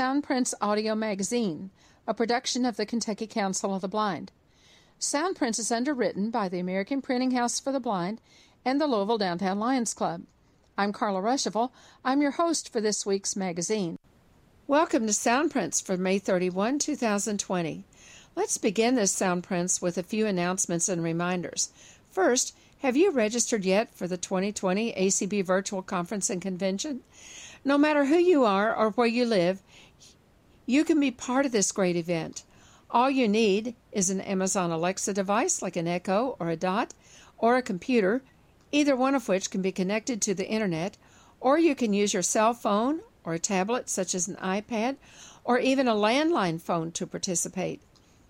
Soundprints Audio Magazine, a production of the Kentucky Council of the Blind. Soundprints is underwritten by the American Printing House for the Blind and the Louisville Downtown Lions Club. I'm Carla Ruschival. I'm your host for this week's magazine. Welcome to Soundprints for May 31, 2020. Let's begin this Soundprints with a few announcements and reminders. First, have you registered yet for the 2020 ACB Virtual Conference and Convention? No matter who you are or where you live, you can be part of this great event. All you need is an Amazon Alexa device like an Echo or a Dot, or a computer, either one of which can be connected to the internet, or you can use your cell phone or a tablet such as an iPad, or even a landline phone to participate.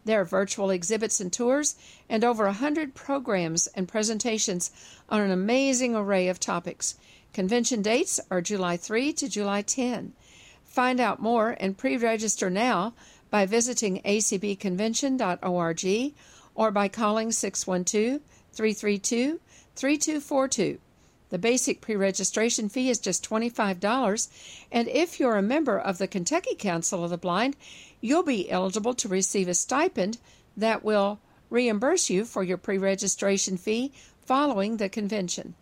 There are virtual exhibits and tours, and over a hundred programs and presentations on an amazing array of topics. Convention dates are July 3 to July 10. Find out more and pre register now by visiting acbconvention.org or by calling 612 332 3242. The basic pre registration fee is just $25, and if you're a member of the Kentucky Council of the Blind, you'll be eligible to receive a stipend that will reimburse you for your pre registration fee following the convention.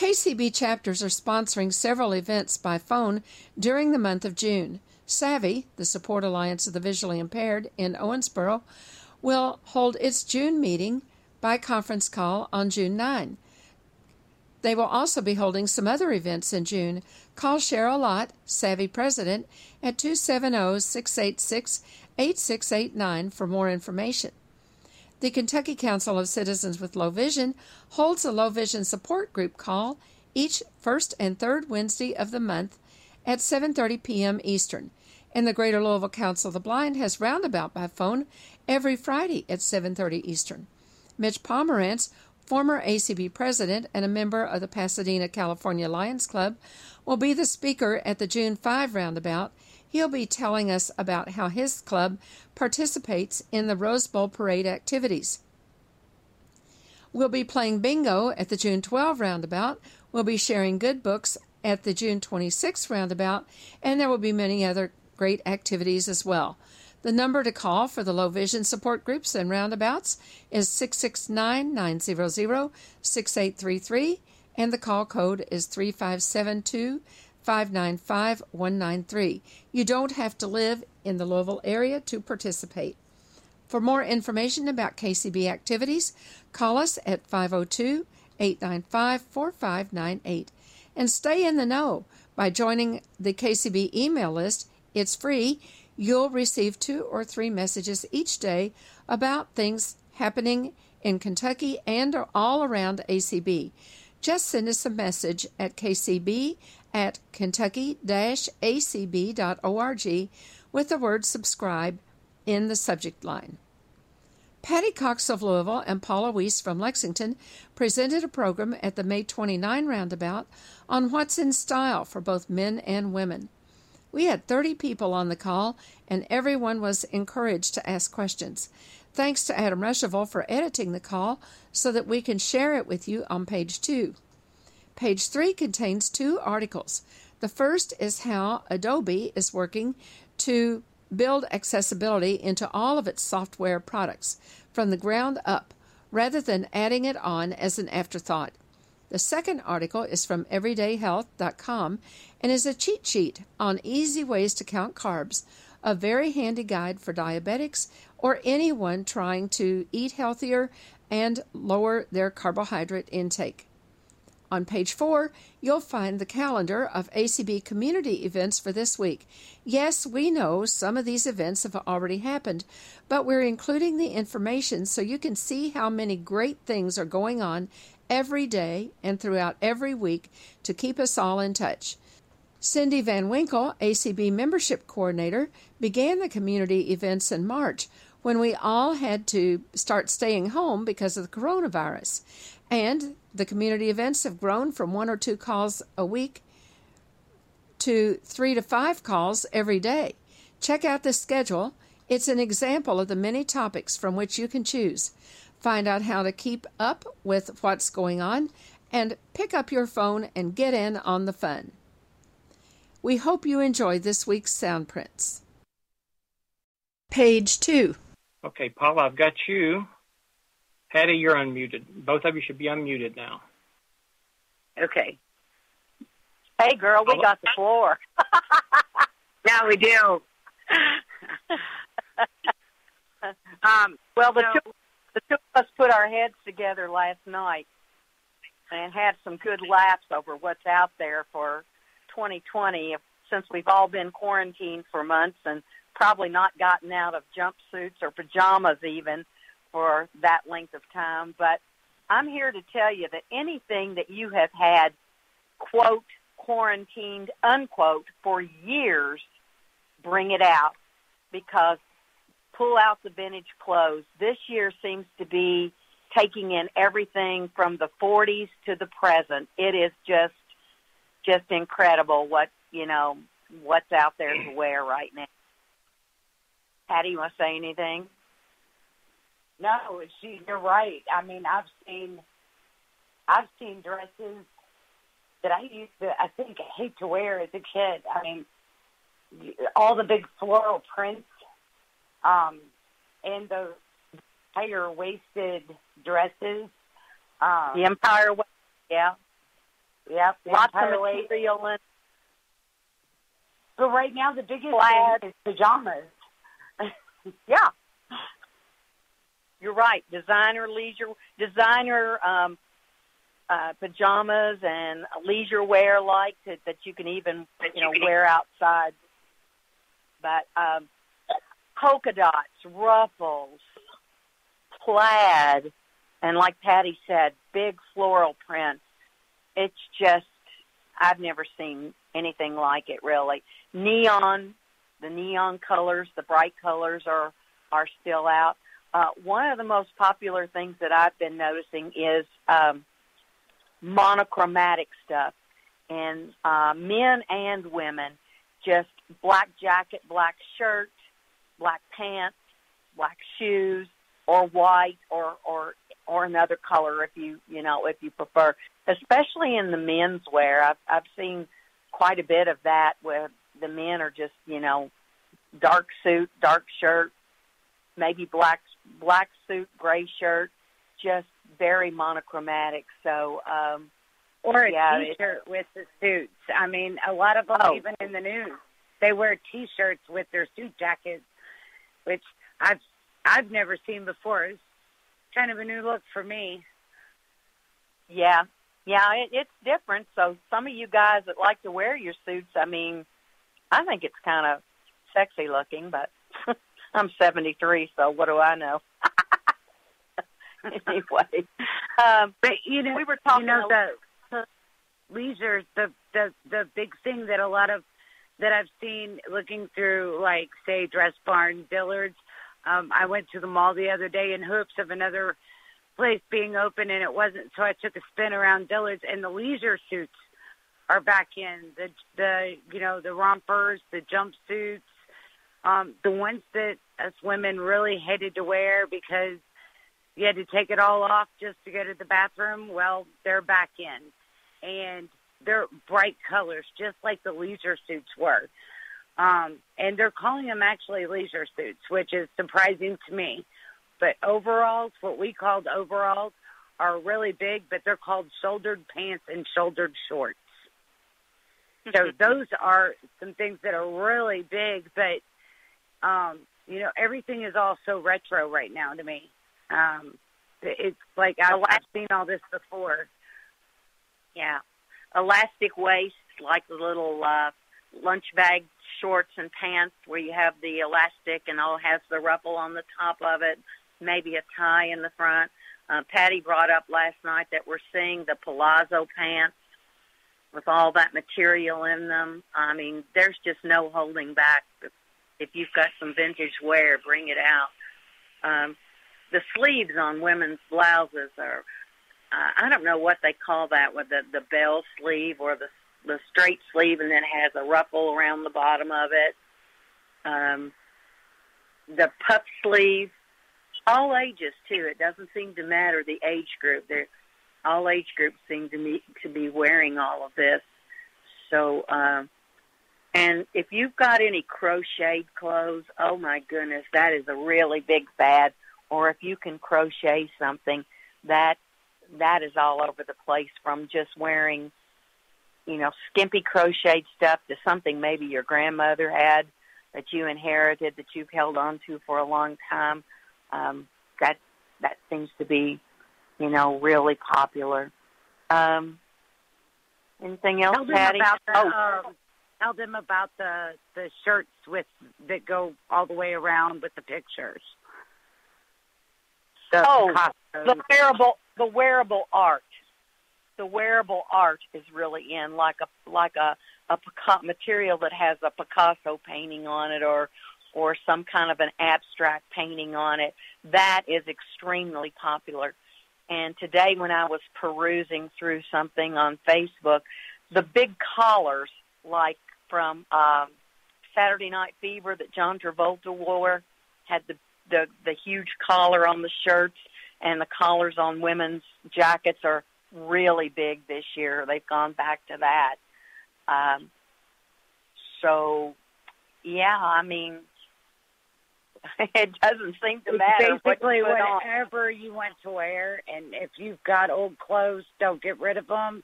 KCB chapters are sponsoring several events by phone during the month of June. Savvy, the Support Alliance of the Visually Impaired in Owensboro, will hold its June meeting by conference call on June 9. They will also be holding some other events in June. Call Cheryl Lott, Savvy President, at 270 686 8689 for more information. The Kentucky Council of Citizens with Low Vision holds a low vision support group call each first and third Wednesday of the month at 7:30 p.m. Eastern. And the Greater Louisville Council of the Blind has roundabout by phone every Friday at 7:30 Eastern. Mitch Pomerantz, former ACB president and a member of the Pasadena, California Lions Club, will be the speaker at the June 5 roundabout He'll be telling us about how his club participates in the Rose Bowl parade activities. We'll be playing bingo at the June 12 roundabout. We'll be sharing good books at the June 26 roundabout, and there will be many other great activities as well. The number to call for the low vision support groups and roundabouts is 669 900 6833, and the call code is 3572 595 193. You don't have to live in the Louisville area to participate. For more information about KCB activities, call us at 502 895 4598 and stay in the know by joining the KCB email list. It's free. You'll receive two or three messages each day about things happening in Kentucky and all around ACB. Just send us a message at kcb at kentucky-acb.org with the word subscribe in the subject line. Patty Cox of Louisville and Paula Weiss from Lexington presented a program at the May 29 roundabout on what's in style for both men and women. We had 30 people on the call, and everyone was encouraged to ask questions. Thanks to Adam Ruschival for editing the call so that we can share it with you on page 2. Page 3 contains two articles. The first is how Adobe is working to build accessibility into all of its software products from the ground up rather than adding it on as an afterthought. The second article is from everydayhealth.com and is a cheat sheet on easy ways to count carbs, a very handy guide for diabetics or anyone trying to eat healthier and lower their carbohydrate intake. On page 4, you'll find the calendar of ACB community events for this week. Yes, we know some of these events have already happened, but we're including the information so you can see how many great things are going on every day and throughout every week to keep us all in touch. Cindy Van Winkle, ACB membership coordinator, began the community events in March when we all had to start staying home because of the coronavirus. And the community events have grown from one or two calls a week to three to five calls every day. Check out the schedule. It's an example of the many topics from which you can choose. Find out how to keep up with what's going on and pick up your phone and get in on the fun. We hope you enjoy this week's Soundprints. Page 2. Okay, Paula, I've got you. Patty, you're unmuted. Both of you should be unmuted now. Okay. Hey, girl, we got the floor. now we do. um, well, the, two, the two of us put our heads together last night and had some good laughs over what's out there for 2020 since we've all been quarantined for months and probably not gotten out of jumpsuits or pajamas even for that length of time. But I'm here to tell you that anything that you have had, quote, quarantined, unquote, for years, bring it out because pull out the vintage clothes. This year seems to be taking in everything from the 40s to the present. It is just just incredible what, you know, what's out there to wear right now. Patty, you want to say anything? No, she, you're right. I mean, I've seen, I've seen dresses that I used to, I think, I hate to wear as a kid. I mean, all the big floral prints, um, and those higher waisted dresses. Um, the Empire yeah, yep. Lots Empire of material in. But right now, the biggest Plaid. thing is pajamas. yeah, you're right. Designer leisure, designer um, uh, pajamas and leisure wear like that, that you can even you know wear outside. But um, polka dots, ruffles, plaid, and like Patty said, big floral prints. It's just I've never seen anything like it really. Neon, the neon colors, the bright colors are are still out. Uh, one of the most popular things that I've been noticing is um, monochromatic stuff, and uh, men and women, just black jacket, black shirt, black pants, black shoes, or white, or or or another color if you you know if you prefer. Especially in the men's wear, I've I've seen quite a bit of that where the men are just you know dark suit, dark shirt, maybe black black suit, gray shirt, just very monochromatic. So, um, or a yeah, t-shirt with the suits. I mean, a lot of them, oh. even in the news, they wear t-shirts with their suit jackets, which I've I've never seen before. It's kind of a new look for me. Yeah, yeah, it, it's different. So some of you guys that like to wear your suits, I mean, I think it's kind of sexy looking, but I'm 73, so what do I know? anyway, um, but you know, we were talking. You know, the, the leisure, the the the big thing that a lot of that I've seen looking through, like say Dress Barn, Dillard's. Um, I went to the mall the other day in hopes of another place being open, and it wasn't. So I took a spin around Dillard's, and the leisure suits are back in. The the you know the rompers, the jumpsuits, um, the ones that us women really hated to wear because you had to take it all off just to go to the bathroom, well, they're back in. And they're bright colors, just like the leisure suits were. Um, and they're calling them actually leisure suits, which is surprising to me. But overalls, what we called overalls, are really big, but they're called shouldered pants and shouldered shorts. So those are some things that are really big, but um, you know, everything is all so retro right now to me. Um, it's like I've, seen all this before. Yeah, elastic waist, like the little uh, lunch bag shorts and pants, where you have the elastic and all has the ruffle on the top of it, maybe a tie in the front. Uh, Patty brought up last night that we're seeing the palazzo pants with all that material in them. I mean, there's just no holding back if you've got some vintage wear, bring it out. Um, the sleeves on women's blouses are, uh, I don't know what they call that, with the the bell sleeve or the the straight sleeve, and then has a ruffle around the bottom of it. Um, the puff sleeve, all ages too. It doesn't seem to matter the age group. They're, all age groups seem to me to be wearing all of this. So. Uh, And if you've got any crocheted clothes, oh my goodness, that is a really big fad. Or if you can crochet something, that that is all over the place from just wearing, you know, skimpy crocheted stuff to something maybe your grandmother had that you inherited that you've held on to for a long time. Um, that that seems to be, you know, really popular. Um, anything else, tell Patty? About the, oh, um, tell them about the the shirts with that go all the way around with the pictures. The Oh, Picassos. the wearable the wearable art. The wearable art is really in, like a like a a material that has a Picasso painting on it, or or some kind of an abstract painting on it. That is extremely popular. And today, when I was perusing through something on Facebook, the big collars, like from um, Saturday Night Fever that John Travolta wore, had the the the huge collar on the shirts, and the collars on women's jackets are really big this year. They've gone back to that. Um, so, yeah, I mean, it doesn't seem to It's matter what basically you put on. whatever you want to wear, and if you've got old clothes, don't get rid of them.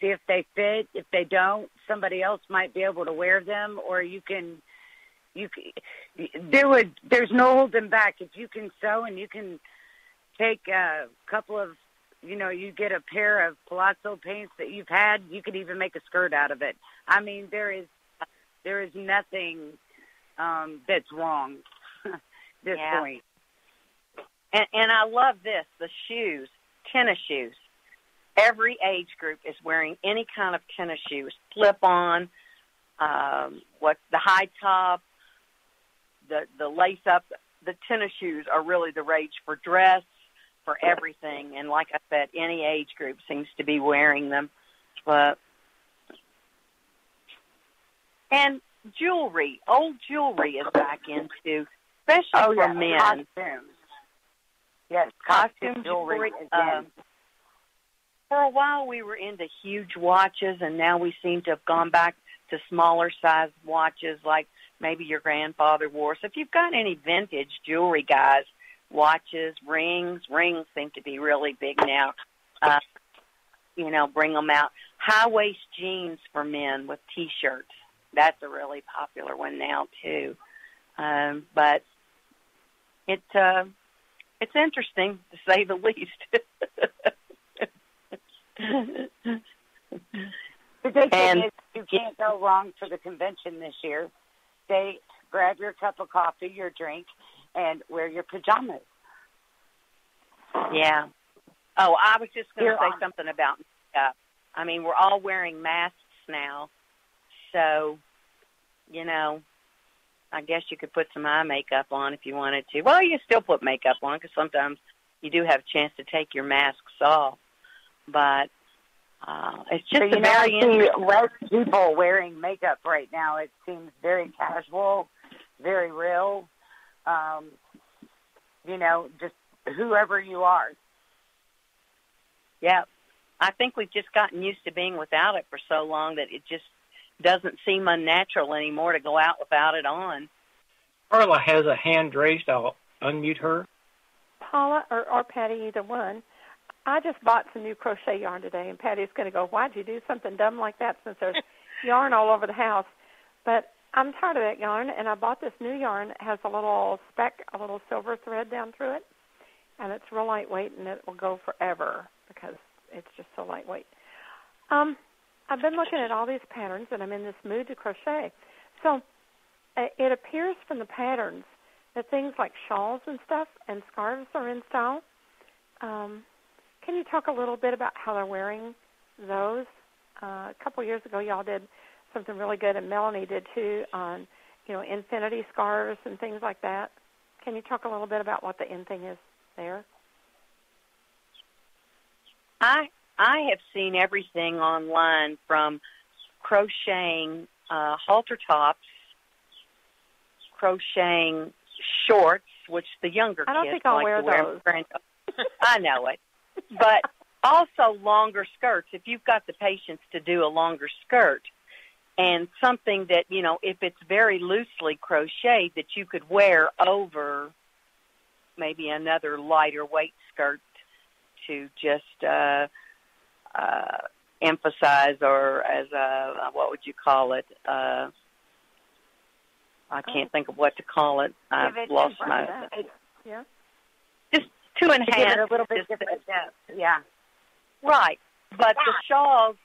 See if they fit. If they don't, somebody else might be able to wear them, or you can. You c- there would there's no holding back if you can sew and you can take a couple of you know you get a pair of palazzo paints that you've had you could even make a skirt out of it i mean there is there is nothing um that's wrong this Yeah. point And, and I love this, the shoes, tennis shoes. Every age group is wearing any kind of tennis shoes, slip on, um, what the high top, the the lace up. The tennis shoes are really the rage for dress, for everything. And like I said, any age group seems to be wearing them. But and jewelry, old jewelry is back into, especially oh for yeah men. costumes yes costume jewelry jewelry. Um. For a while, we were into huge watches, and now we seem to have gone back to smaller size watches, like maybe your grandfather wore. So if you've got any vintage jewelry, guys, watches, rings, rings seem to be really big now. Uh, you know, bring them out. High waist jeans for men with t-shirts. That's a really popular one now too. Um, but it uh, it's interesting to say the least. The good thing is you can't go wrong for the convention this year. Stay, grab your cup of coffee, your drink, and wear your pajamas. Yeah. Oh, I was just going to say on- something about makeup. I mean, we're all wearing masks now, so you know, I guess you could put some eye makeup on if you wanted to. Well, you still put makeup on because sometimes you do have a chance to take your masks off, but uh, it's just so, you a know, very see less people wearing makeup right now. It seems very casual, very real. Um, you know, just whoever you are. Yeah, I think we've just gotten used to being without it for so long that it just doesn't seem unnatural anymore to go out without it on. Carla has a hand raised. I'll unmute her. Paula or, or Patty, either one. I just bought some new crochet yarn today, and Patty's going to go, "Why'd you do something dumb like that?" Since there's yarn all over the house, but I'm tired of that yarn, and I bought this new yarn. It has a little speck, a little silver thread down through it, and it's real lightweight, and it will go forever because it's just so lightweight. Um, I've been looking at all these patterns, and I'm in this mood to crochet. So uh, it appears from the patterns that things like shawls and stuff and scarves are in style. Um, can you talk a little bit about how they're wearing those? Uh, a couple years ago, y'all did something really good, and Melanie did too, on you know infinity scarves and things like that. Can you talk a little bit about what the in thing is there? I I have seen everything online from crocheting uh, halter tops, crocheting shorts, which the younger I don't kids think I'll like wear to wear. those. I know it, but also longer skirts. If you've got the patience to do a longer skirt, and something that you know if it's very loosely crocheted that you could wear over maybe another lighter weight skirt to just uh uh emphasize or as a what would you call it uh I can't think of what to call it. I've it lost my that. Yeah. To To enhance it a little bit different depth. Yeah. Right. But the shawls,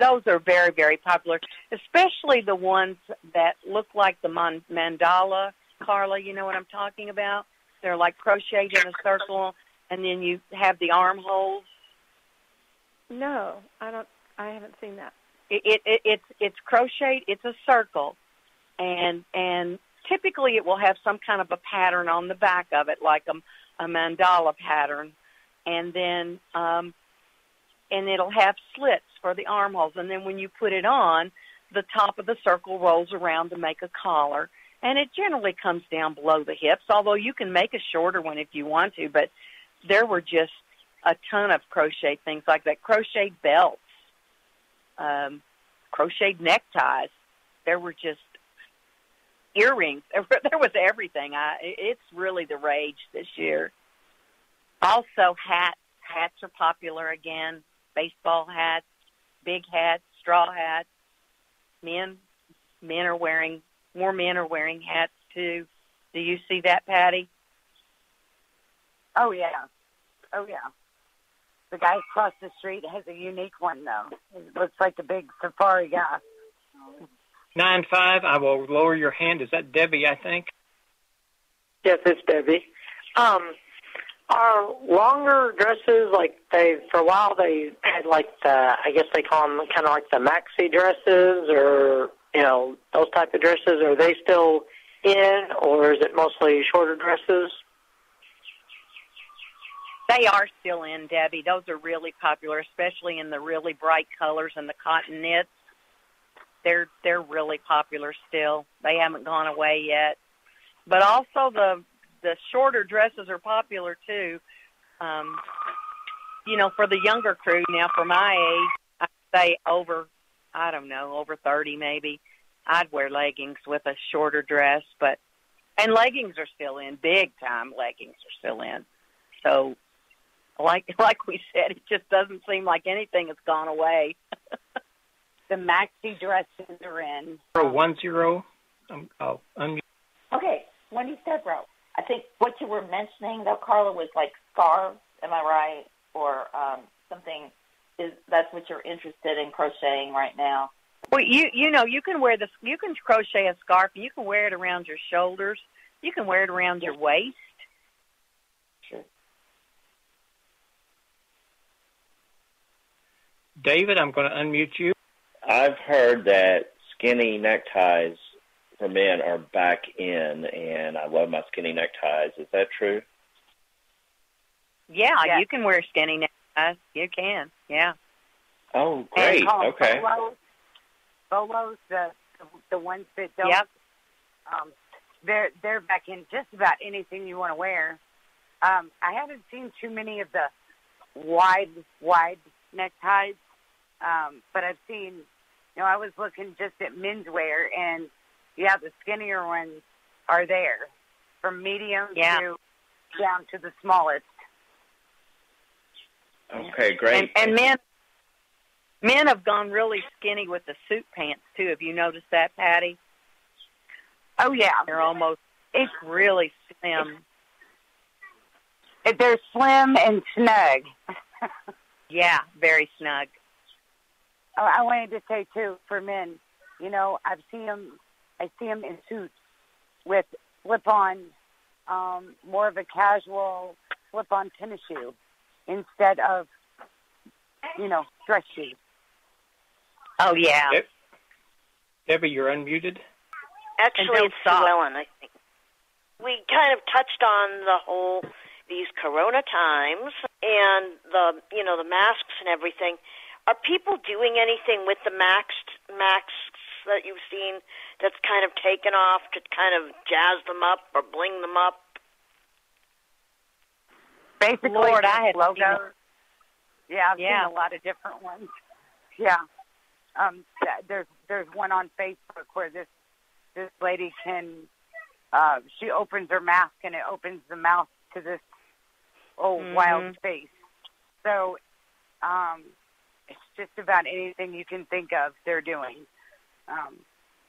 those are very, very popular, especially the ones that look like the man- mandala. Carla, you know what I'm talking about? They're like crocheted in a circle, and then you have the armholes. No, I don't. I haven't seen that. It, it, it it's it's crocheted. It's a circle, and and typically it will have some kind of a pattern on the back of it, like a, a mandala pattern, and then um, and it'll have slits for the armholes. And then when you put it on, the top of the circle rolls around to make a collar. And it generally comes down below the hips, although you can make a shorter one if you want to. But there were just a ton of crochet things like that. Crochet belts, um, crocheted neckties. There were just earrings. There, was everything. I, it's really the rage this year. Also, hats. Hats are popular again. Baseball hats, big hats, straw hats. Men, men are wearing more. Men are wearing hats too. Do you see that, Patty? Oh yeah. Oh yeah. The guy across the street has a unique one though. It looks like a big safari guy. Nine five. I will lower your hand. Is that Debbie? I think. Yes, it's Debbie. Um, are longer dresses like they for a while they had like the I guess they call them kind of like the maxi dresses or you know those type of dresses. Are they still in or is it mostly shorter dresses? They are still in, Debbie. Those are really popular, especially in the really bright colors and the cotton knits. They're they're really popular still. They haven't gone away yet. But also the the shorter dresses are popular too. Um, you know, for the younger crew now, for my age, I'd say over, I don't know, over thirty maybe. I'd wear leggings with a shorter dress, but and leggings are still in, big time leggings are still in. So, like like we said, it just doesn't seem like anything has gone away. The maxi dresses are in. Zero one zero. Um, oh, unmute. Okay, Wendy Stedbro. I think what you were mentioning though, Carla, was like scarves. Am I right? Or um, something? Is that's what you're interested in crocheting right now? Well, you you know you can wear this. You can crochet a scarf. You can wear it around your shoulders. You can wear it around your waist. Sure. David, I'm going to unmute you. I've heard that skinny neckties for men are back in, and I love my skinny neckties. Is that true? Yeah, Yeah. you can wear skinny neckties. You can. Yeah. Oh, great. And Okay. Bolos, bolos the the ones that don't. Yep. Um, they're they're back in just about anything you want to wear. Um, I haven't seen too many of the wide wide neckties, um, but I've seen. You know, I was looking just at menswear, and yeah, the skinnier ones are there, from medium Yeah. to down to the smallest. Okay, great. And, and men men have gone really skinny with the suit pants too. Have you noticed that, Patty? Oh yeah, They're almost it's really slim. they're slim and snug. Yeah, very snug. Oh, I wanted to say too for men, you know, I've seen them. I see them in suits with slip-on, um, more of a casual slip-on tennis shoe instead of, you know, dress shoes. Oh yeah. Yep. Debbie, you're unmuted. Actually, no it's socks. Sue Ellen, I think. We kind of touched on the whole these Corona times and the you know the masks and everything. Are people doing anything with the maxed masks that you've seen that's kind of taken off to kind of jazz them up or bling them up? Basically, Lord, I had logos. Yeah, I've Yeah. seen a lot of different ones. Yeah. Um, there's there's one on Facebook where this this lady can uh, she opens her mask and it opens the mouth to this old Mhm. wild face. So um, it's just about anything you can think of they're doing. Um,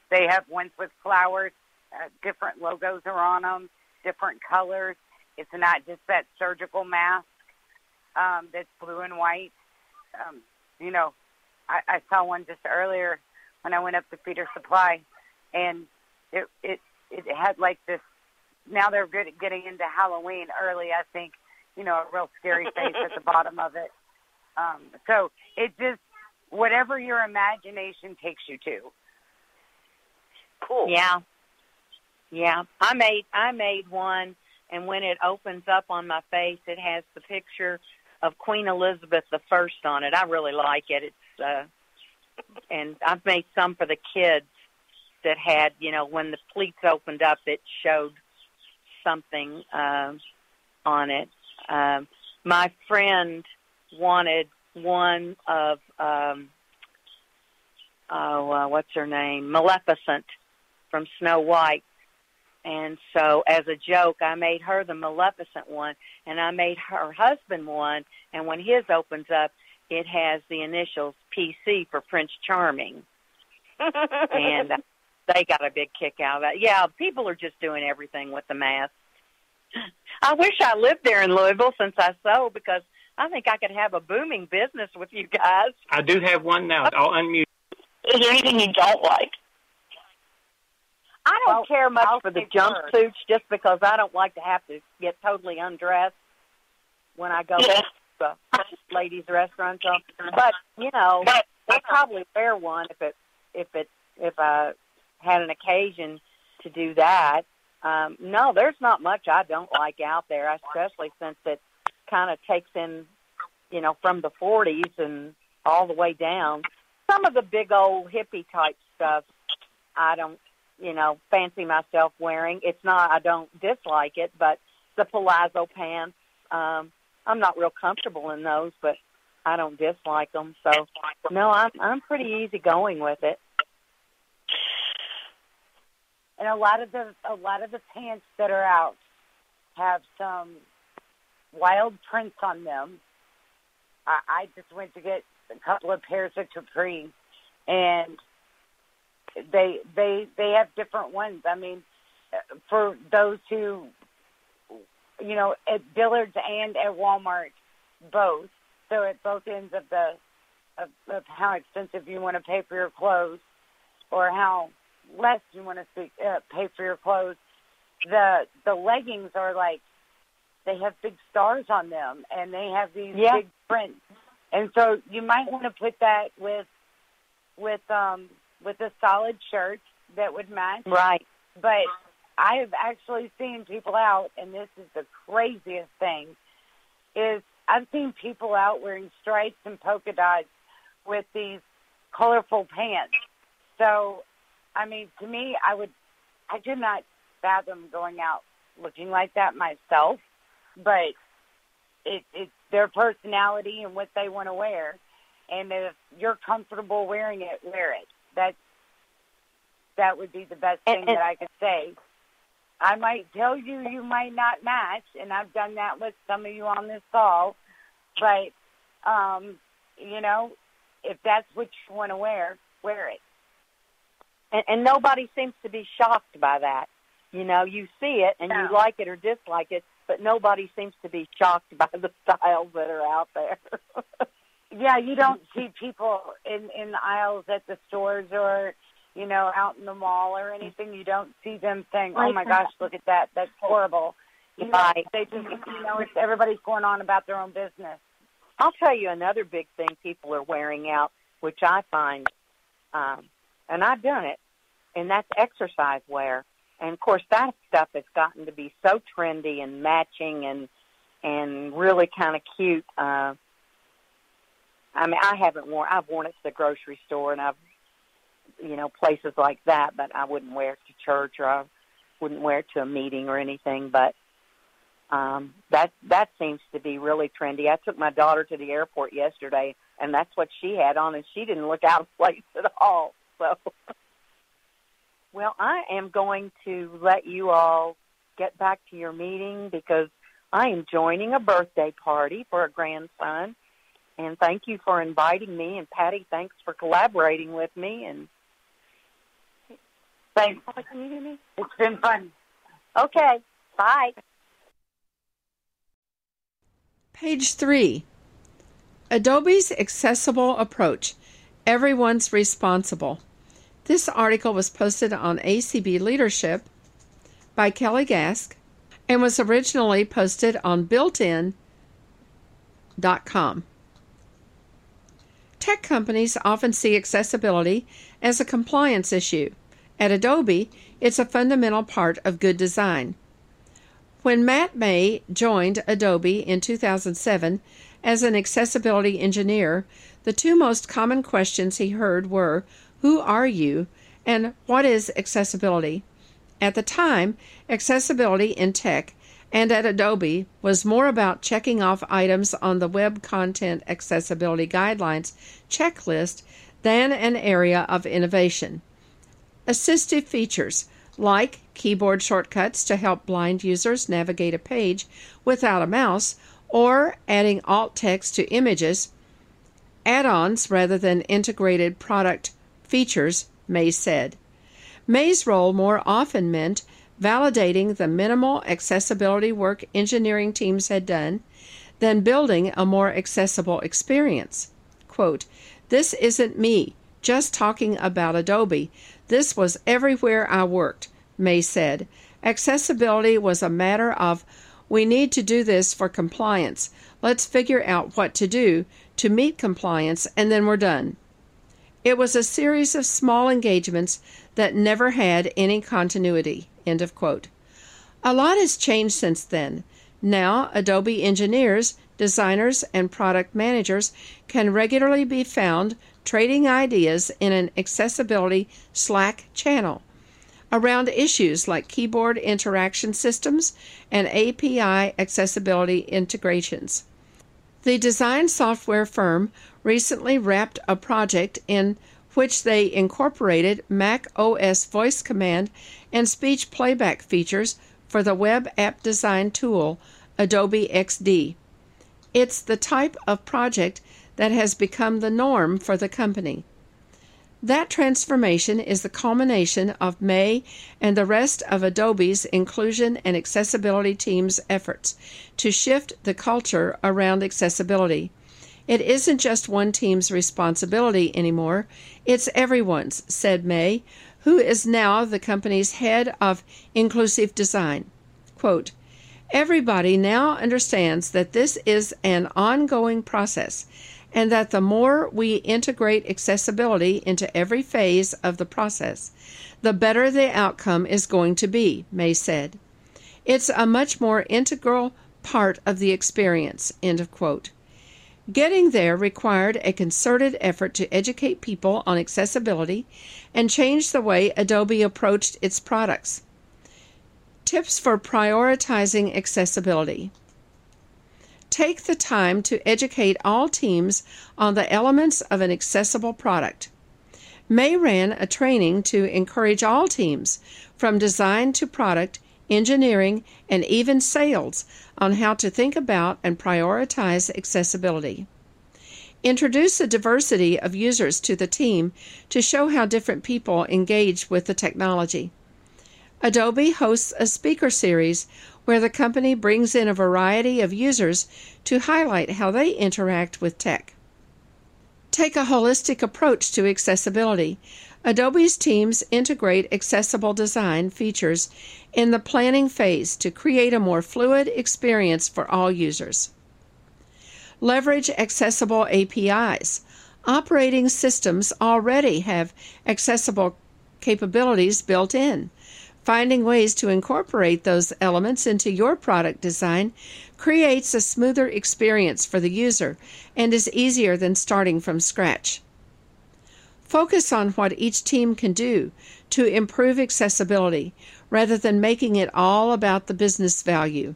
they have ones with flowers, uh, different logos are on them, different colors. It's not just that surgical mask um, that's blue and white. Um, you know, I, I saw one just earlier when I went up to Feeder Supply, and it it it had like this. Now they're good at getting into Halloween early. I think you know a real scary face at the bottom of it. Um, so it just whatever your imagination takes you to. Cool. Yeah. Yeah. I made I made one and when it opens up on my face it has the picture of Queen Elizabeth the First on it. I really like it. It's uh and I've made some for the kids that had, you know, when the pleats opened up it showed something um on it. Um my friend wanted one of um oh uh, what's her name? Maleficent from Snow White. And so as a joke, I made her the Maleficent one and I made her husband one and when his opens up, it has the initials PC for Prince Charming. and uh, they got a big kick out of that. Yeah, people are just doing everything with the mask. I wish I lived there in Louisville since I sew because I think I could have a booming business with you guys. I do have one now. I'll unmute. Is there anything you don't like? I don't Well, care much I'll for the take yours. jumpsuits just because I don't like to have to get totally undressed when I go Yeah. to a ladies' restaurant. So, but you know, I'd probably wear one if it if it if I had an occasion to do that. Um, no, there's not much I don't like out there, especially since it kind of takes in, you know, from the 40s and all the way down. Some of the big old hippie type stuff, I don't, you know, fancy myself wearing. It's not, I don't dislike it, but the palazzo pants, um, I'm not real comfortable in those, but I don't dislike them. So, no, I'm I'm pretty easy going with it. and a lot of the a lot of the pants that are out have some wild prints on them. I, I just went to get a couple of pairs of capri, and they they they have different ones. I mean, for those who, you know, at Dillard's and at Walmart, both. So at both ends of the of, of how expensive you want to pay for your clothes, or how less you want to speak, uh, pay for your clothes. The the leggings are like they have big stars on them, and they have these Yeah. big prints. And so you might want to put that with with um with a solid shirt that would match. Right. But I have actually seen people out, and this is the craziest thing, is I've seen people out wearing stripes and polka dots with these colorful pants. So, I mean, to me, I would, I could not fathom going out looking like that myself, but it, it's their personality and what they want to wear. And if you're comfortable wearing it, wear it. That's that would be the best And- thing and- that I could say. I might tell you you might not match, and I've done that with some of you on this call. But um, you know, if that's what you want to wear, wear it. And, and nobody seems to be shocked by that. You know, you see it and No. you like it or dislike it, but nobody seems to be shocked by the styles that are out there. Yeah, you don't see people in in the aisles at the stores or you know out in the mall or anything. You don't see them saying, "Oh my gosh, look at that! That's horrible." You know, they just you know it's everybody's going on about their own business. I'll tell you another big thing people are wearing out, which I find, um, and I've done it, and that's exercise wear. And of course, that stuff has gotten to be so trendy and matching and and really kind of cute. Uh, I mean, I haven't worn. I've worn it to the grocery store, and I've, you know, places like that. But I wouldn't wear it to church, or I wouldn't wear it to a meeting or anything. But Um, that that seems to be really trendy. I took my daughter to the airport yesterday, and that's what she had on, and she didn't look out of place at all. So, well, I am going to let you all get back to your meeting because I am joining a birthday party for a grandson. And thank you for inviting me. And Patty, thanks for collaborating with me. And thanks. Can you hear me? It's been fun. Okay. Bye. Page 3 Adobe's Accessible Approach Everyone's Responsible. This article was posted on ACB Leadership by Kelly Gask and was originally posted on builtin.com. Tech companies often see accessibility as a compliance issue. At Adobe, it's a fundamental part of good design. When Matt May joined Adobe in 2007 as an accessibility engineer, the two most common questions he heard were Who are you? and What is accessibility? At the time, accessibility in tech and at Adobe was more about checking off items on the Web Content Accessibility Guidelines checklist than an area of innovation. Assistive features like keyboard shortcuts to help blind users navigate a page without a mouse or adding alt text to images, add ons rather than integrated product features, May said. May's role more often meant validating the minimal accessibility work engineering teams had done than building a more accessible experience. Quote, This isn't me just talking about Adobe. This was everywhere I worked, May said. Accessibility was a matter of we need to do this for compliance. Let's figure out what to do to meet compliance, and then we're done. It was a series of small engagements that never had any continuity. End of quote. A lot has changed since then. Now, Adobe engineers, designers, and product managers can regularly be found trading ideas in an accessibility Slack channel around issues like keyboard interaction systems and API accessibility integrations. The design software firm recently wrapped a project in which they incorporated Mac OS voice command and speech playback features for the web app design tool Adobe XD. It's the type of project that has become the norm for the company. That transformation is the culmination of May and the rest of Adobe's inclusion and accessibility team's efforts to shift the culture around accessibility. It isn't just one team's responsibility anymore, it's everyone's, said May, who is now the company's head of inclusive design. Quote, Everybody now understands that this is an ongoing process and that the more we integrate accessibility into every phase of the process, the better the outcome is going to be, May said. It's a much more integral part of the experience. End of quote. Getting there required a concerted effort to educate people on accessibility and change the way Adobe approached its products. Tips for prioritizing accessibility. Take the time to educate all teams on the elements of an accessible product. May ran a training to encourage all teams, from design to product, engineering, and even sales, on how to think about and prioritize accessibility. Introduce a diversity of users to the team to show how different people engage with the technology. Adobe hosts a speaker series where the company brings in a variety of users to highlight how they interact with tech. Take a holistic approach to accessibility. Adobe's teams integrate accessible design features in the planning phase to create a more fluid experience for all users. Leverage accessible APIs. Operating systems already have accessible capabilities built in. Finding ways to incorporate those elements into your product design creates a smoother experience for the user and is easier than starting from scratch. Focus on what each team can do to improve accessibility rather than making it all about the business value.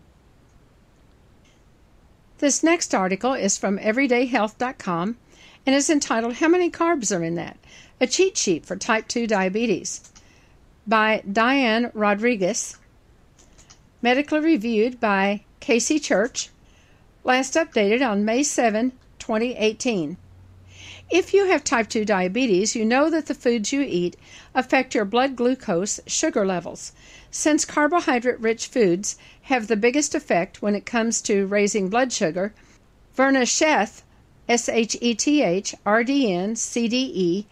This next article is from everydayhealth.com and is entitled How Many Carbs Are in That? A Cheat Sheet for Type 2 Diabetes by Diane Rodriguez, medically reviewed by Casey Church, last updated on May 7, 2018. If you have type 2 diabetes, you know that the foods you eat affect your blood glucose sugar levels. Since carbohydrate rich foods have the biggest effect when it comes to raising blood sugar, Verna Sheth, S H E T H R D N C D E,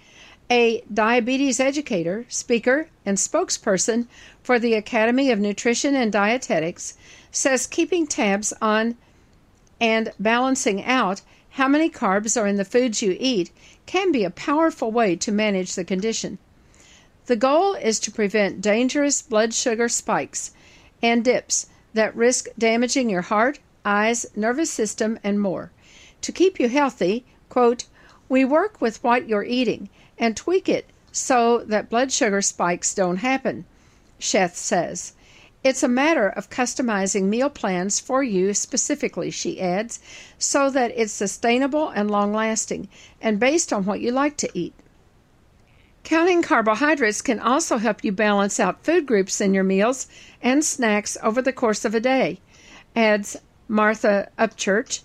a diabetes educator, speaker, and spokesperson for the Academy of Nutrition and Dietetics, says keeping tabs on and balancing out how many carbs are in the foods you eat can be a powerful way to manage the condition. The goal is to prevent dangerous blood sugar spikes and dips that risk damaging your heart, eyes, nervous system, and more. To keep you healthy, quote, we work with what you're eating and tweak it so that blood sugar spikes don't happen, Sheth says. It's a matter of customizing meal plans for you specifically, she adds, so that it's sustainable and long lasting and based on what you like to eat. Counting carbohydrates can also help you balance out food groups in your meals and snacks over the course of a day, adds Martha Upchurch,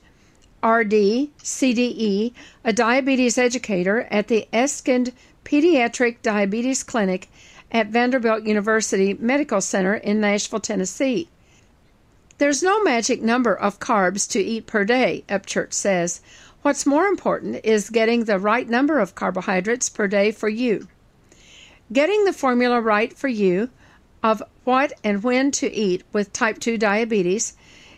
RD, CDE, a diabetes educator at the Eskind Pediatric Diabetes Clinic at Vanderbilt University Medical Center in Nashville, Tennessee. There's no magic number of carbs to eat per day, Upchurch says. What's more important is getting the right number of carbohydrates per day for you. Getting the formula right for you of what and when to eat with type 2 diabetes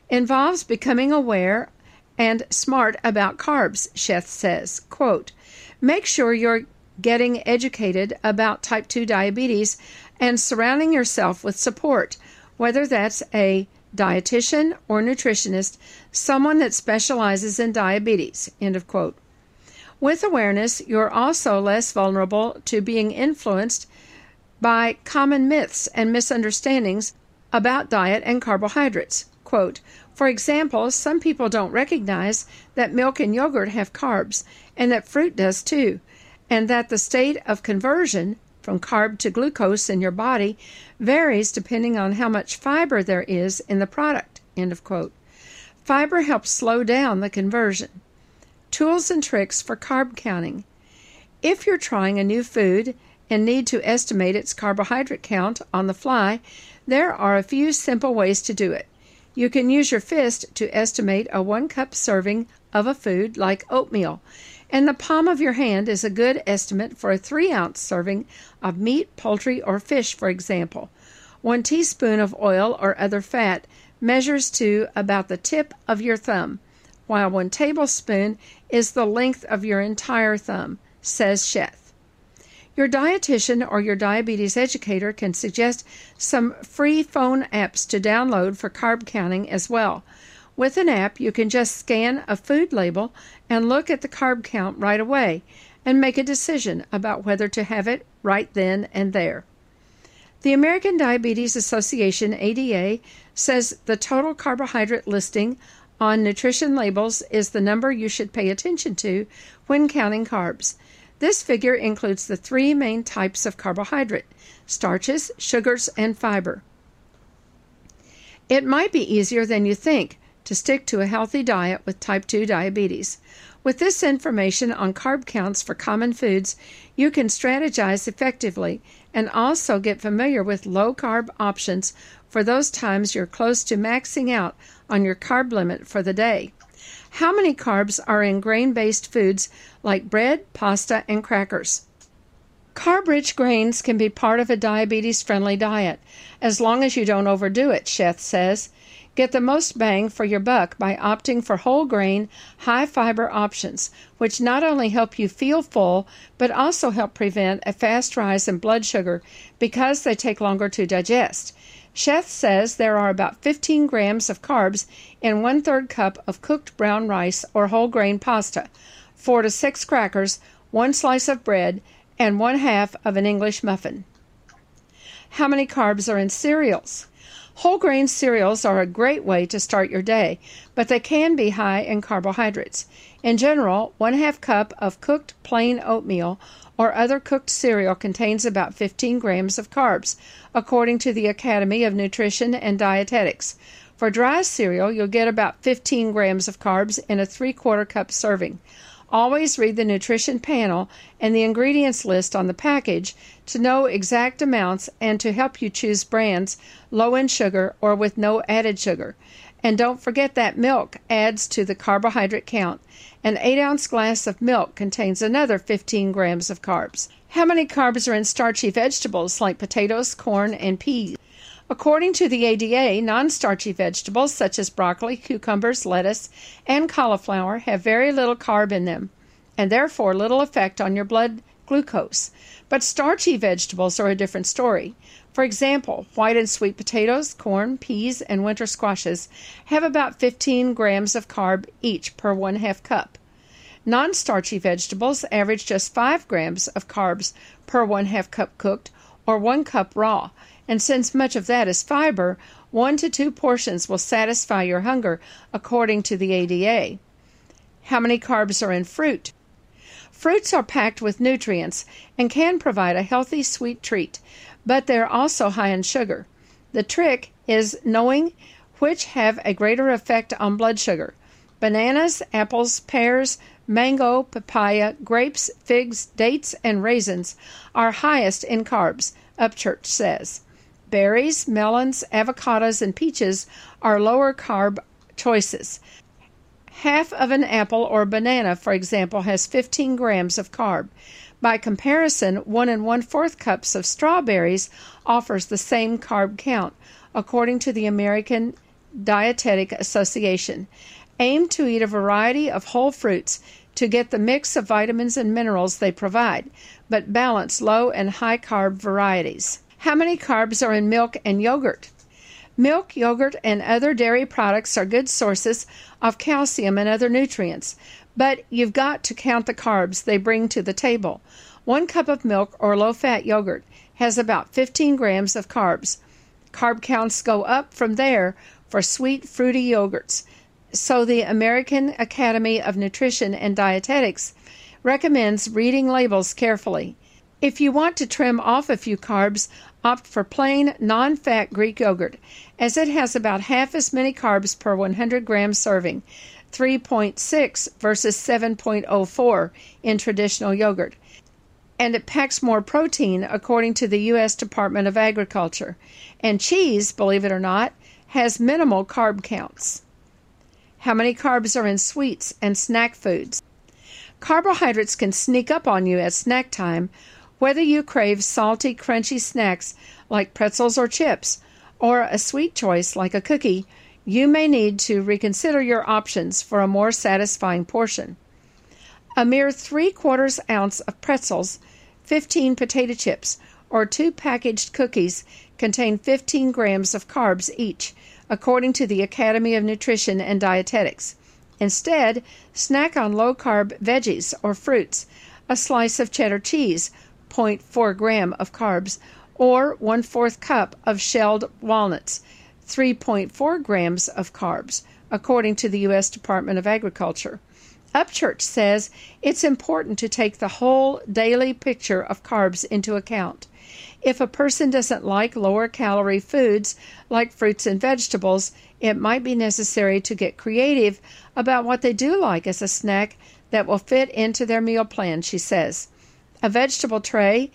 involves becoming aware and smart about carbs, Sheth says. Quote, Make sure you're getting educated about type 2 diabetes and surrounding yourself with support, whether that's a dietitian or nutritionist, someone that specializes in diabetes. End of quote. With awareness, you're also less vulnerable to being influenced by common myths and misunderstandings about diet and carbohydrates. Quote, for example, some people don't recognize that milk and yogurt have carbs and that fruit does too, and that the state of conversion from carb to glucose in your body varies depending on how much fiber there is in the product. End of quote. Fiber helps slow down the conversion. Tools and tricks for carb counting. If you're trying a new food and need to estimate its carbohydrate count on the fly, there are a few simple ways to do it. You can use your fist to estimate a one cup serving of a food like oatmeal, and the palm of your hand is a good estimate for a three ounce serving of meat, poultry, or fish, for example. One teaspoon of oil or other fat measures to about the tip of your thumb, while one tablespoon is the length of your entire thumb, says Sheth. Your dietitian or your diabetes educator can suggest some free phone apps to download for carb counting as well. With an app, you can just scan a food label and look at the carb count right away and make a decision about whether to have it right then and there. The American Diabetes Association ADA says the total carbohydrate listing on nutrition labels is the number you should pay attention to when counting carbs. This figure includes the three main types of carbohydrate starches, sugars, and fiber. It might be easier than you think to stick to a healthy diet with type 2 diabetes. With this information on carb counts for common foods, you can strategize effectively and also get familiar with low carb options for those times you're close to maxing out on your carb limit for the day. How many carbs are in grain based foods like bread, pasta, and crackers? Carb rich grains can be part of a diabetes friendly diet as long as you don't overdo it, Sheth says. Get the most bang for your buck by opting for whole grain, high fiber options, which not only help you feel full, but also help prevent a fast rise in blood sugar because they take longer to digest. Sheth says there are about 15 grams of carbs in one third cup of cooked brown rice or whole grain pasta, four to six crackers, one slice of bread, and one half of an English muffin. How many carbs are in cereals? Whole grain cereals are a great way to start your day, but they can be high in carbohydrates. In general, one half cup of cooked plain oatmeal or other cooked cereal contains about 15 grams of carbs, according to the Academy of Nutrition and Dietetics. For dry cereal, you'll get about 15 grams of carbs in a three quarter cup serving. Always read the nutrition panel and the ingredients list on the package to know exact amounts and to help you choose brands low in sugar or with no added sugar. And don't forget that milk adds to the carbohydrate count. An 8 ounce glass of milk contains another 15 grams of carbs. How many carbs are in starchy vegetables like potatoes, corn, and peas? According to the ADA, non starchy vegetables such as broccoli, cucumbers, lettuce, and cauliflower have very little carb in them and therefore little effect on your blood glucose. But starchy vegetables are a different story. For example, white and sweet potatoes, corn, peas, and winter squashes have about 15 grams of carb each per one half cup. Non starchy vegetables average just 5 grams of carbs per one half cup cooked or one cup raw, and since much of that is fiber, one to two portions will satisfy your hunger, according to the ADA. How many carbs are in fruit? Fruits are packed with nutrients and can provide a healthy sweet treat, but they're also high in sugar. The trick is knowing which have a greater effect on blood sugar. Bananas, apples, pears, mango, papaya, grapes, figs, dates, and raisins are highest in carbs, Upchurch says. Berries, melons, avocados, and peaches are lower carb choices. Half of an apple or banana, for example, has 15 grams of carb. By comparison, one and one fourth cups of strawberries offers the same carb count, according to the American Dietetic Association. Aim to eat a variety of whole fruits to get the mix of vitamins and minerals they provide, but balance low and high carb varieties. How many carbs are in milk and yogurt? Milk, yogurt, and other dairy products are good sources of calcium and other nutrients, but you've got to count the carbs they bring to the table. One cup of milk or low fat yogurt has about 15 grams of carbs. Carb counts go up from there for sweet, fruity yogurts. So the American Academy of Nutrition and Dietetics recommends reading labels carefully. If you want to trim off a few carbs, opt for plain, non fat Greek yogurt, as it has about half as many carbs per 100 gram serving, 3.6 versus 7.04 in traditional yogurt. And it packs more protein, according to the U.S. Department of Agriculture. And cheese, believe it or not, has minimal carb counts. How many carbs are in sweets and snack foods? Carbohydrates can sneak up on you at snack time whether you crave salty, crunchy snacks like pretzels or chips, or a sweet choice like a cookie, you may need to reconsider your options for a more satisfying portion. A mere three quarters ounce of pretzels, 15 potato chips, or two packaged cookies contain 15 grams of carbs each, according to the Academy of Nutrition and Dietetics. Instead, snack on low carb veggies or fruits, a slice of cheddar cheese, 0.4 gram of carbs, or 1 4th cup of shelled walnuts, 3.4 grams of carbs, according to the U.S. Department of Agriculture. Upchurch says it's important to take the whole daily picture of carbs into account. If a person doesn't like lower calorie foods like fruits and vegetables, it might be necessary to get creative about what they do like as a snack that will fit into their meal plan, she says. A vegetable tray,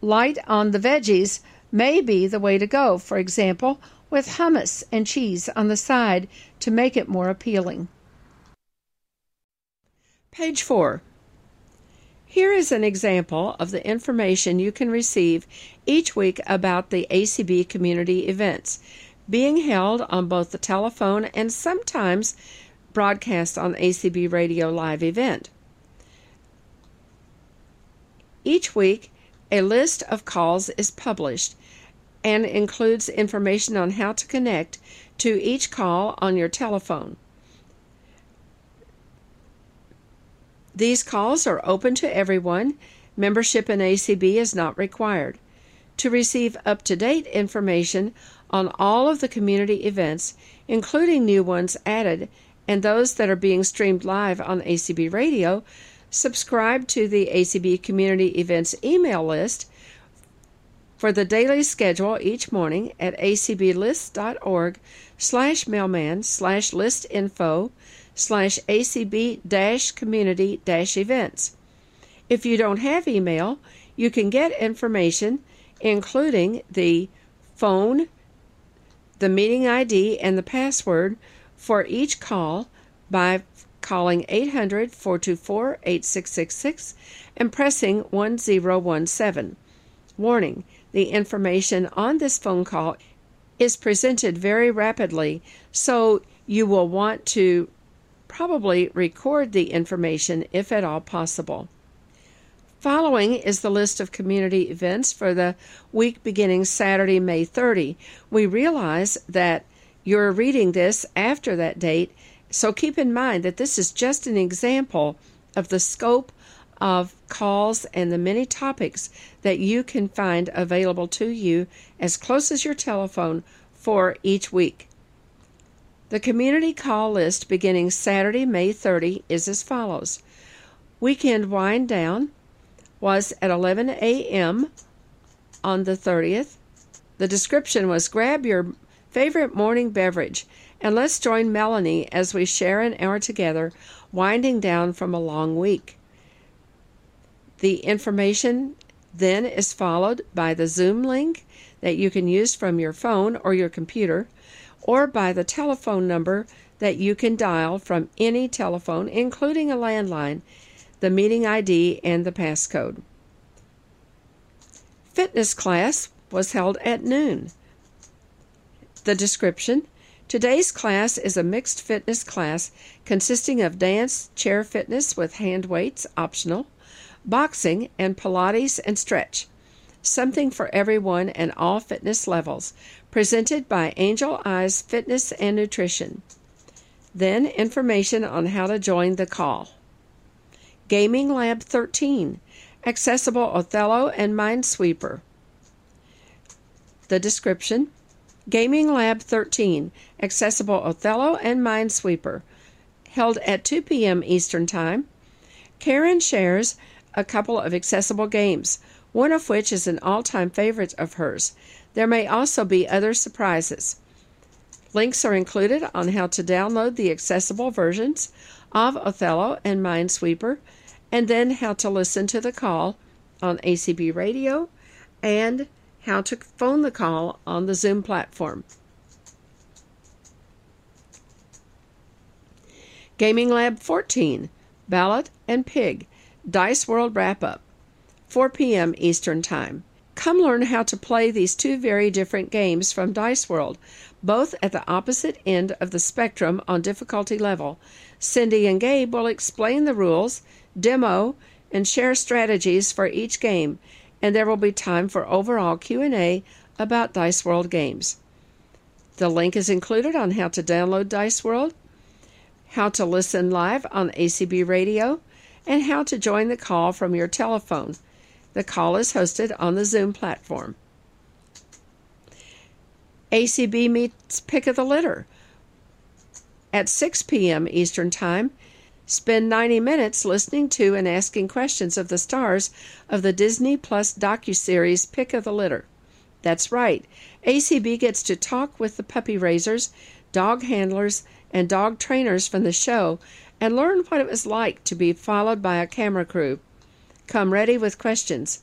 light on the veggies, may be the way to go, for example, with hummus and cheese on the side to make it more appealing. Page 4. Here is an example of the information you can receive each week about the ACB community events being held on both the telephone and sometimes broadcast on ACB Radio Live event. Each week, a list of calls is published and includes information on how to connect to each call on your telephone. These calls are open to everyone. Membership in ACB is not required. To receive up to date information on all of the community events, including new ones added and those that are being streamed live on ACB Radio, subscribe to the ACB Community Events email list for the daily schedule each morning at acblist.org slash mailman slash list info slash acb dash community dash events. If you don't have email, you can get information including the phone, the meeting ID, and the password for each call by calling 800 424 8666 and pressing 1017. Warning the information on this phone call is presented very rapidly, so you will want to probably record the information if at all possible. Following is the list of community events for the week beginning Saturday, May 30. We realize that you're reading this after that date, so keep in mind that this is just an example of the scope of calls and the many topics that you can find available to you as close as your telephone for each week. The community call list beginning Saturday, May 30 is as follows Weekend Wind Down was at 11 a.m. on the 30th. The description was grab your favorite morning beverage and let's join Melanie as we share an hour together, winding down from a long week. The information then is followed by the Zoom link that you can use from your phone or your computer, or by the telephone number that you can dial from any telephone, including a landline, the meeting ID, and the passcode. Fitness class was held at noon. The description Today's class is a mixed fitness class consisting of dance, chair fitness with hand weights, optional, boxing, and Pilates and stretch. Something for everyone and all fitness levels. Presented by Angel Eyes Fitness and Nutrition. Then information on how to join the call. Gaming Lab 13. Accessible Othello and Minesweeper. The description Gaming Lab 13, accessible Othello and Minesweeper, held at 2 p.m. Eastern Time. Karen shares a couple of accessible games, one of which is an all time favorite of hers. There may also be other surprises. Links are included on how to download the accessible versions of Othello and Minesweeper, and then how to listen to the call on ACB Radio and how to phone the call on the Zoom platform. Gaming Lab 14, Balut and Pig, Dice World Wrap Up, 4 p.m. Eastern Time. Come learn how to play these two very different games from Dice World, both at the opposite end of the spectrum on difficulty level. Cindy and Gabe will explain the rules, demo, and share strategies for each game and there will be time for overall Q&A about Dice World games. The link is included on how to download Dice World, how to listen live on ACB Radio, and how to join the call from your telephone. The call is hosted on the Zoom platform. ACB meets Pick of the Litter at 6 p.m. Eastern Time Spend 90 minutes listening to and asking questions of the stars of the Disney Plus docuseries Pick of the Litter. That's right. ACB gets to talk with the puppy raisers, dog handlers, and dog trainers from the show and learn what it was like to be followed by a camera crew. Come ready with questions.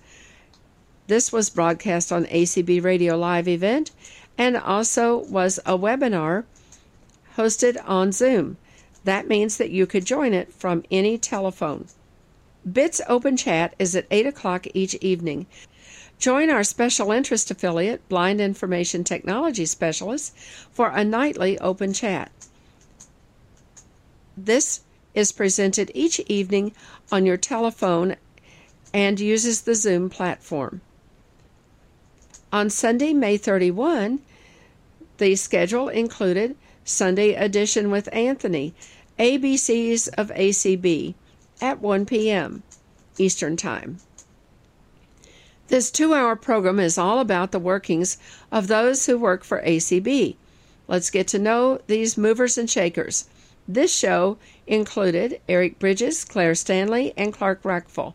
This was broadcast on ACB Radio Live event and also was a webinar hosted on Zoom. That means that you could join it from any telephone. BITS Open Chat is at 8 o'clock each evening. Join our special interest affiliate, Blind Information Technology Specialists, for a nightly open chat. This is presented each evening on your telephone and uses the Zoom platform. On Sunday, May 31, the schedule included Sunday edition with Anthony, ABCs of ACB at 1 p.m. Eastern Time. This two hour program is all about the workings of those who work for ACB. Let's get to know these movers and shakers. This show included Eric Bridges, Claire Stanley, and Clark Rachfal.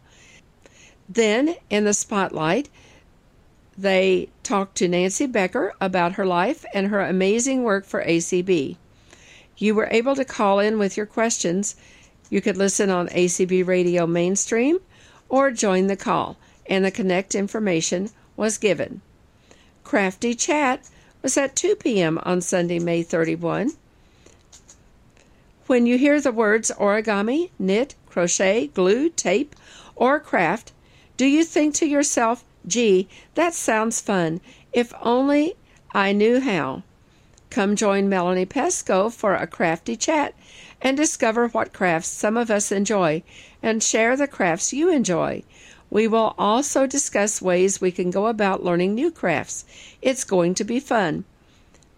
Then, in the spotlight, they talked to Nancy Becker about her life and her amazing work for ACB. You were able to call in with your questions. You could listen on ACB Radio Mainstream or join the call, and the Connect information was given. Crafty Chat was at 2 p.m. on Sunday, May 31. When you hear the words origami, knit, crochet, glue, tape, or craft, do you think to yourself, gee, that sounds fun, if only I knew how? Come join Melanie Pesco for a crafty chat and discover what crafts some of us enjoy and share the crafts you enjoy. We will also discuss ways we can go about learning new crafts. It's going to be fun.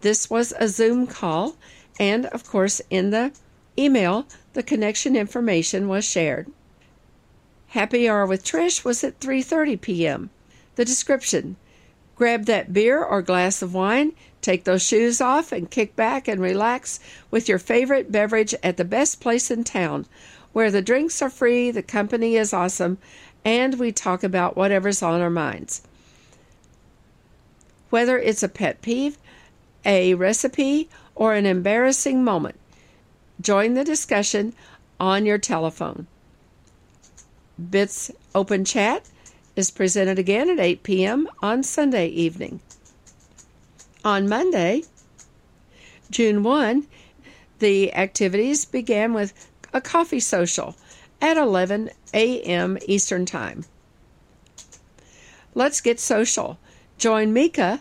This was a Zoom call, and of course, in the email, the connection information was shared. Happy Hour with Trish was at 3:30 p.m. The description: Grab that beer or glass of wine, take those shoes off and kick back and relax with your favorite beverage at the best place in town, where the drinks are free, the company is awesome, and we talk about whatever's on our minds. Whether it's a pet peeve, a recipe, or an embarrassing moment, join the discussion on your telephone. Bits Open Chat is presented again at 8 p.m. on Sunday evening. On Monday, June 1, the activities began with a coffee social at 11 a.m. Eastern Time. Let's get social. Join Mika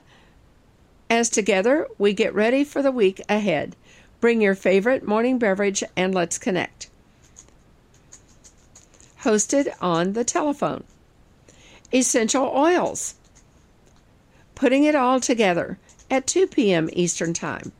as together we get ready for the week ahead. Bring your favorite morning beverage and let's connect hosted on the telephone. Essential oils. Putting it all together at 2 p.m. Eastern Time.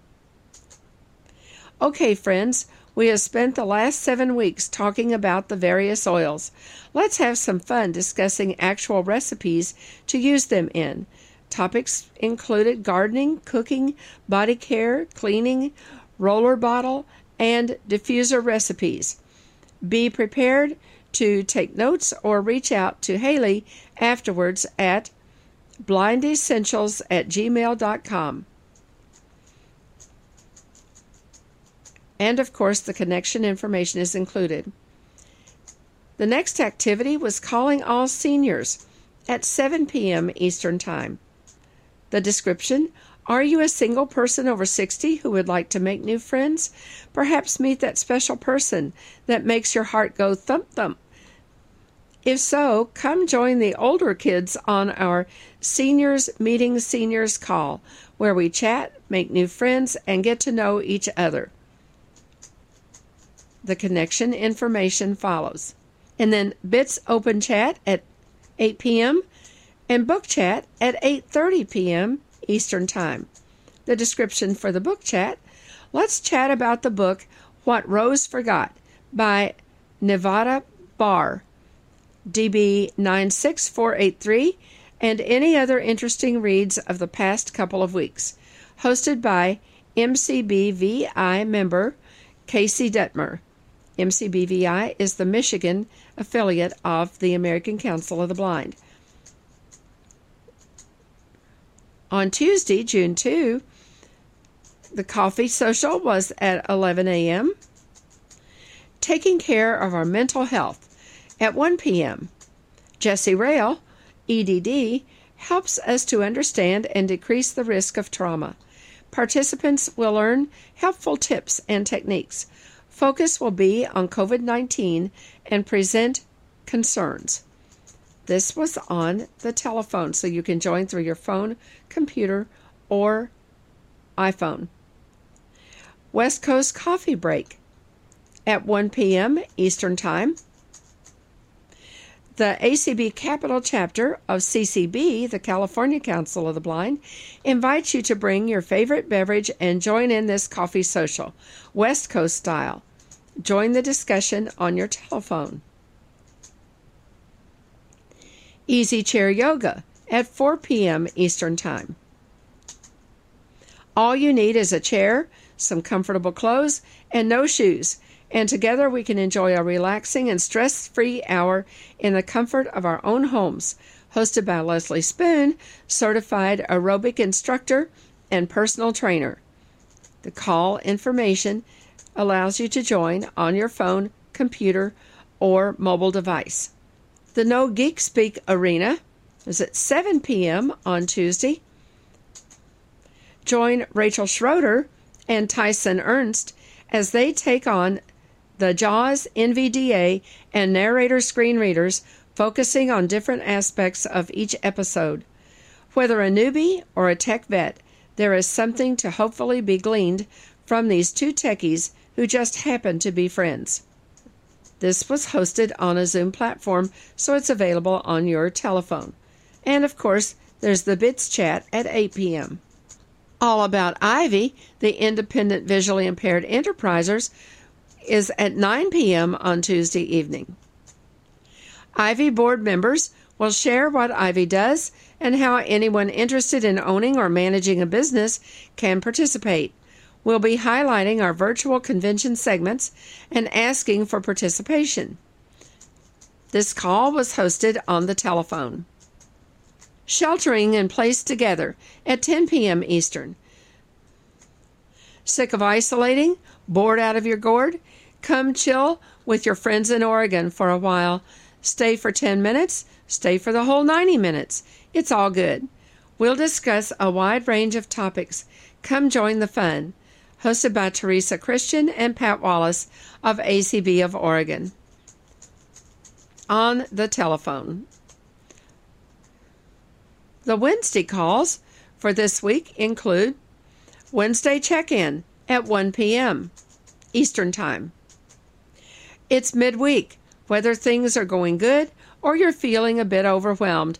Okay, friends, we have spent the last seven weeks talking about the various oils. Let's have some fun discussing actual recipes to use them in. Topics included gardening, cooking, body care, cleaning, roller bottle, and diffuser recipes. Be prepared to take notes or reach out to Haley afterwards at blindessentials at gmail.com. And of course, the connection information is included. The next activity was calling all seniors at 7 p.m. Eastern Time. The description Are you a single person over 60 who would like to make new friends? Perhaps meet that special person that makes your heart go thump thump if so, come join the older kids on our Seniors Meeting Seniors call, where we chat, make new friends, and get to know each other. The connection information follows. And then Bits Open Chat at 8 p.m. and Book Chat at 8:30 p.m. Eastern Time. The description for the book chat, let's chat about the book What Rose Forgot by Nevada Barr DB 96483, and any other interesting reads of the past couple of weeks. Hosted by MCBVI member Casey Detmer. MCBVI is the Michigan affiliate of the American Council of the Blind. On Tuesday, June 2, the coffee social was at 11 a.m. Taking care of our mental health at 1 p.m. Jesse Rail, EDD, helps us to understand and decrease the risk of trauma. Participants will learn helpful tips and techniques. Focus will be on COVID 19 and present concerns. This was on the telephone, so you can join through your phone, computer, or iPhone. West Coast Coffee Break at 1 p.m. Eastern Time. The ACB Capital Chapter of CCB, the California Council of the Blind, invites you to bring your favorite beverage and join in this coffee social, West Coast style. Join the discussion on your telephone. Easy Chair Yoga at 4 p.m. Eastern Time. All you need is a chair, some comfortable clothes, and no shoes, and together we can enjoy a relaxing and stress free hour in the comfort of our own homes. Hosted by Leslie Spoon, certified aerobic instructor and personal trainer. The call information allows you to join on your phone, computer, or mobile device. The No Geek Speak Arena is at 7 p.m. on Tuesday. Join Rachel Schroeder and Tyson Ernst as they take on the JAWS NVDA and narrator screen readers, focusing on different aspects of each episode. Whether a newbie or a tech vet, there is something to hopefully be gleaned from these two techies who just happen to be friends. This was hosted on a Zoom platform, so it's available on your telephone. And of course, there's the Bits chat at 8 p.m. All About Ivy, the independent visually impaired enterprisers, is at 9 p.m. on Tuesday evening. Ivy board members will share what Ivy does and how anyone interested in owning or managing a business can participate. We'll be highlighting our virtual convention segments and asking for participation. This call was hosted on the telephone. Sheltering in place together at 10 p.m. Eastern. Sick of isolating? Bored out of your gourd? Come chill with your friends in Oregon for a while. Stay for 10 minutes, stay for the whole 90 minutes. It's all good. We'll discuss a wide range of topics. Come join the fun hosted by Teresa Christian and Pat Wallace of ACB of Oregon. On the telephone. The Wednesday calls for this week include Wednesday check in at 1 p.m. Eastern Time. It's midweek, whether things are going good or you're feeling a bit overwhelmed.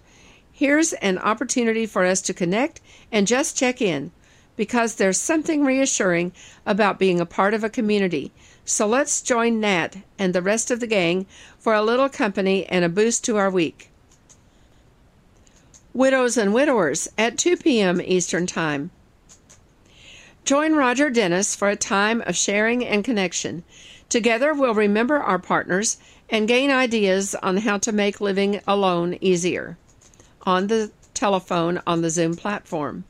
Here's an opportunity for us to connect and just check in because there's something reassuring about being a part of a community. So let's join Nat and the rest of the gang for a little company and a boost to our week. Widows and Widowers at 2 p.m. Eastern Time. Join Roger Dennis for a time of sharing and connection. Together, we'll remember our partners and gain ideas on how to make living alone easier on the telephone on the Zoom platform.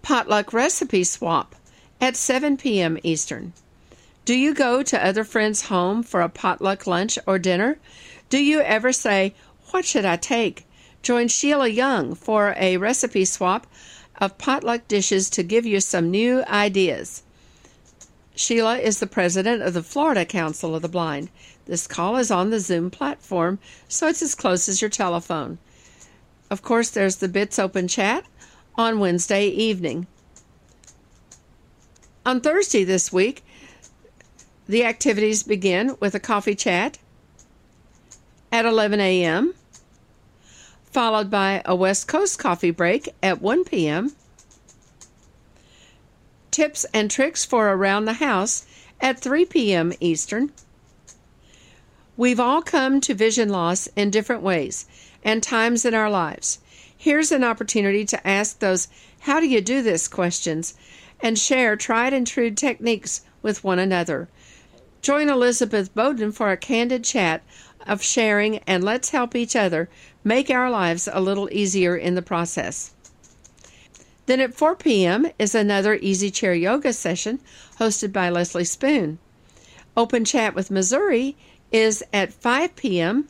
Potluck Recipe Swap at 7 p.m. Eastern. Do you go to other friends' home for a potluck lunch or dinner? Do you ever say, What should I take? Join Sheila Young for a recipe swap of potluck dishes to give you some new ideas. Sheila is the president of the Florida Council of the Blind. This call is on the Zoom platform, so it's as close as your telephone. Of course, there's the Bits Open Chat on Wednesday evening. On Thursday this week, the activities begin with a coffee chat at 11 a.m., followed by a West Coast coffee break at 1 p.m., tips and tricks for around the house at 3 p.m. Eastern. We've all come to vision loss in different ways and times in our lives. Here's an opportunity to ask those how do you do this questions and share tried and true techniques with one another. Join Elizabeth Bowden for a candid chat of sharing and let's help each other make our lives a little easier in the process. Then at 4 p.m. is another Easy Chair Yoga session hosted by Leslie Spoon. Open Chat with Missouri is at 5 p.m.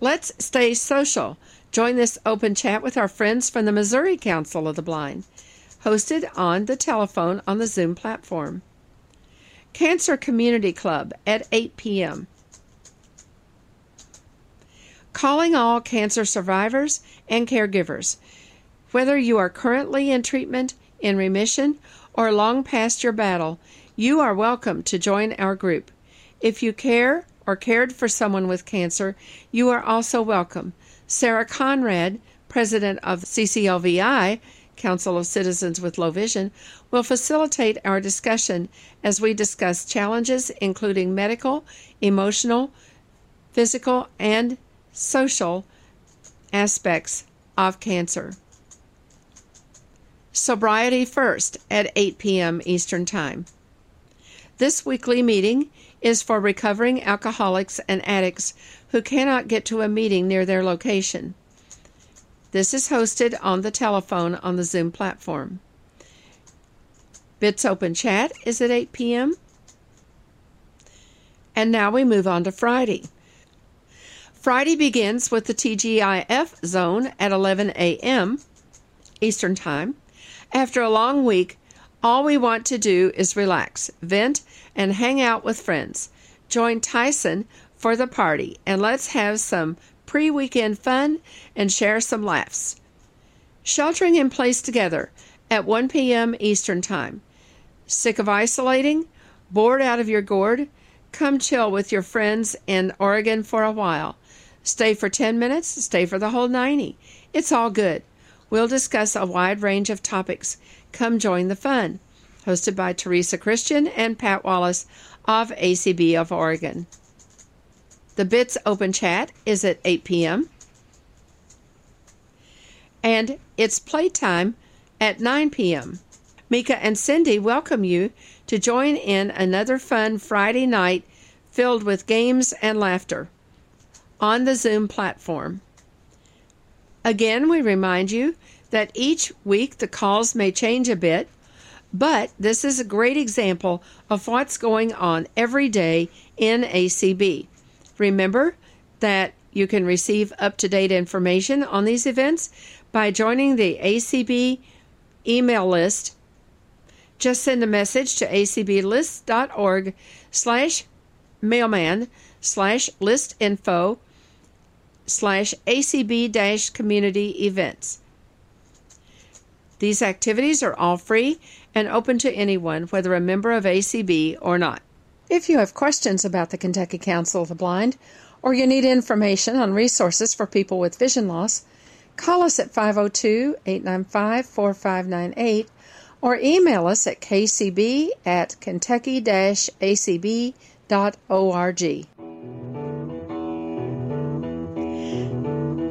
Let's stay social. Join this open chat with our friends from the Missouri Council of the Blind, hosted on the telephone on the Zoom platform. Cancer Community Club at 8 p.m. Calling all cancer survivors and caregivers. Whether you are currently in treatment, in remission, or long past your battle, you are welcome to join our group. If you care or cared for someone with cancer, you are also welcome. Sarah Conrad, president of CCLVI, Council of Citizens with Low Vision, will facilitate our discussion as we discuss challenges including medical, emotional, physical, and social aspects of cancer. Sobriety First at 8 p.m. Eastern Time. This weekly meeting is for recovering alcoholics and addicts who cannot get to a meeting near their location. This is hosted on the telephone on the Zoom platform. Bits Open Chat is at 8 p.m. And now we move on to Friday. Friday begins with the TGIF zone at 11 a.m. Eastern Time. After a long week, all we want to do is relax, vent, and hang out with friends. Join Tyson for the party and let's have some pre weekend fun and share some laughs. Sheltering in place together at 1 p.m. Eastern Time. Sick of isolating? Bored out of your gourd? Come chill with your friends in Oregon for a while. Stay for 10 minutes, stay for the whole 90. It's all good. We'll discuss a wide range of topics. Come join the fun. Hosted by Teresa Christian and Pat Wallace of ACB of Oregon. The Bits Open Chat is at 8 p.m. And it's playtime at 9 p.m. Mika and Cindy welcome you to join in another fun Friday night filled with games and laughter on the Zoom platform. Again, we remind you that each week the calls may change a bit, but this is a great example of what's going on every day in ACB. Remember that you can receive up to date information on these events by joining the ACB email list. Just send a message to acblist.org slash mailman slash list info slash ACB community events. These activities are all free and open to anyone, whether a member of ACB or not. If you have questions about the Kentucky Council of the Blind or you need information on resources for people with vision loss, call us at 502 895 4598 or email us at kcb at kentucky acb.org.